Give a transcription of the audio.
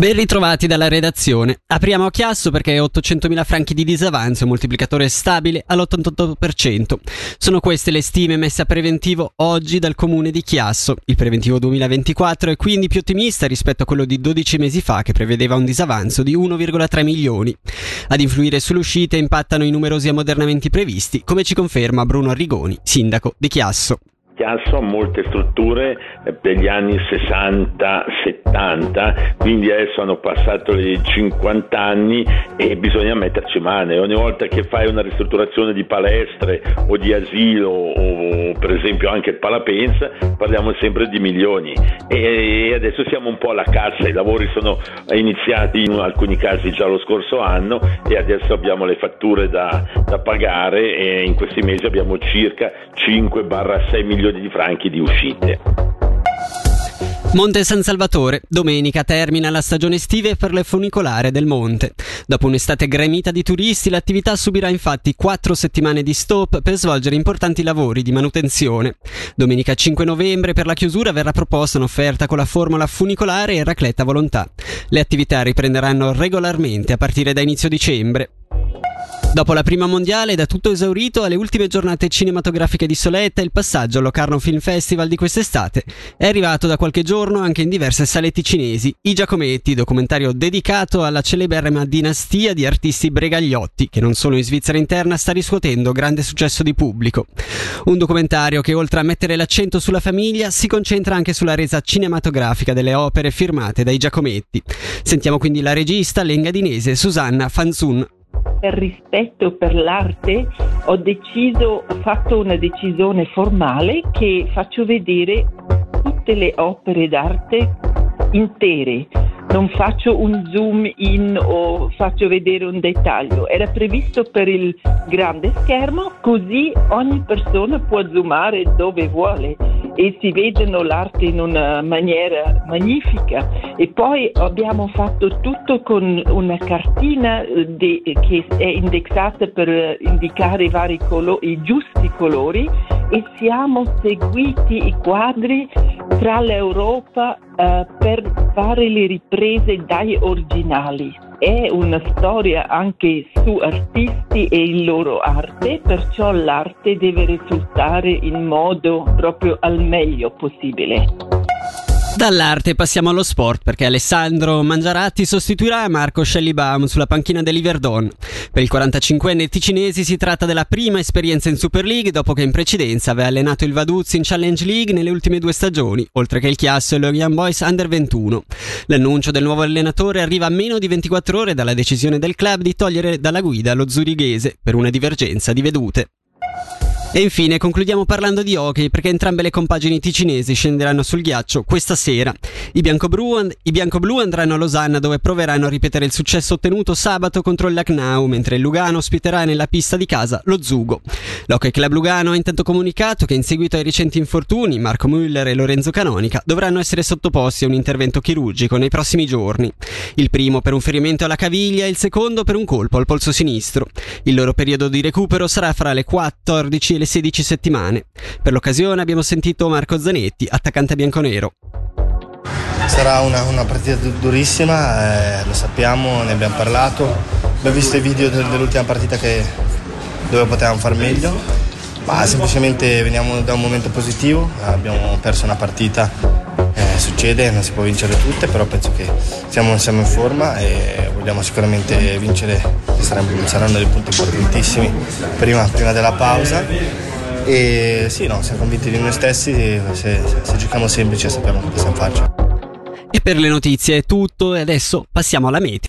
Ben ritrovati dalla redazione. Apriamo a chiasso perché 800.000 franchi di disavanzo, moltiplicatore stabile all'88%. Sono queste le stime messe a preventivo oggi dal comune di Chiasso. Il preventivo 2024 è quindi più ottimista rispetto a quello di 12 mesi fa che prevedeva un disavanzo di 1,3 milioni. Ad influire sull'uscita impattano i numerosi ammodernamenti previsti, come ci conferma Bruno Arrigoni, sindaco di Chiasso. Chiasso molte strutture eh, degli anni 60-70, quindi adesso hanno passato i 50 anni e bisogna metterci mano. Ogni volta che fai una ristrutturazione di palestre o di asilo o per esempio anche il Palapensa, parliamo sempre di milioni e adesso siamo un po' alla cassa, i lavori sono iniziati in alcuni casi già lo scorso anno e adesso abbiamo le fatture da, da pagare e in questi mesi abbiamo circa 5-6 milioni milioni di franchi di uscite. Monte San Salvatore, domenica termina la stagione estiva per le funicolare del monte. Dopo un'estate gremita di turisti, l'attività subirà infatti quattro settimane di stop per svolgere importanti lavori di manutenzione. Domenica 5 novembre per la chiusura verrà proposta un'offerta con la formula funicolare e racletta volontà. Le attività riprenderanno regolarmente a partire da inizio dicembre. Dopo la prima mondiale, da tutto esaurito alle ultime giornate cinematografiche di Soletta, il passaggio al Locarno Film Festival di quest'estate è arrivato da qualche giorno anche in diverse sale cinesi. I Giacometti, documentario dedicato alla celeberrima dinastia di artisti bregagliotti, che non solo in Svizzera interna sta riscuotendo grande successo di pubblico. Un documentario che oltre a mettere l'accento sulla famiglia si concentra anche sulla resa cinematografica delle opere firmate dai Giacometti. Sentiamo quindi la regista lengadinese Susanna Fanzun per rispetto per l'arte ho deciso, ho fatto una decisione formale che faccio vedere tutte le opere d'arte intere. Non faccio un zoom in o faccio vedere un dettaglio. Era previsto per il grande schermo, così ogni persona può zoomare dove vuole e si vedono l'arte in una maniera magnifica. E poi abbiamo fatto tutto con una cartina de, che è indexata per indicare i, colori, i giusti colori e siamo seguiti i quadri tra l'Europa uh, per fare le riprese dai originali. È una storia anche su artisti e il loro arte, perciò l'arte deve risultare in modo proprio al meglio possibile. Dall'arte passiamo allo sport perché Alessandro Mangiaratti sostituirà Marco Schellibaum sulla panchina dell'Iverdon. Per il 45enne ticinesi si tratta della prima esperienza in Super League dopo che in precedenza aveva allenato il Vaduz in Challenge League nelle ultime due stagioni, oltre che il Chiasso e lo Young Boys Under 21. L'annuncio del nuovo allenatore arriva a meno di 24 ore dalla decisione del club di togliere dalla guida lo zurighese per una divergenza di vedute. E infine concludiamo parlando di hockey perché entrambe le compagini ticinesi scenderanno sul ghiaccio questa sera. I biancoblu, and- i biancoblu andranno a Losanna dove proveranno a ripetere il successo ottenuto sabato contro il Lacnau mentre il Lugano ospiterà nella pista di casa lo Zugo. L'Hockey Club Lugano ha intanto comunicato che in seguito ai recenti infortuni Marco Müller e Lorenzo Canonica dovranno essere sottoposti a un intervento chirurgico nei prossimi giorni. Il primo per un ferimento alla caviglia e il secondo per un colpo al polso sinistro. Il loro periodo di recupero sarà fra le 14 e le 16 settimane. Per l'occasione abbiamo sentito Marco Zanetti, attaccante bianconero. Sarà una, una partita durissima, eh, lo sappiamo, ne abbiamo parlato. Abbiamo visto i video dell'ultima partita che, dove potevamo far meglio, ma semplicemente veniamo da un momento positivo, abbiamo perso una partita, succede, non si può vincere tutte, però penso che siamo, siamo in forma e vogliamo sicuramente vincere, saranno, saranno dei punti importantissimi prima, prima della pausa e sì, no, siamo convinti di noi stessi, se, se giochiamo semplice sappiamo che possiamo farci. E per le notizie è tutto e adesso passiamo alla meteo.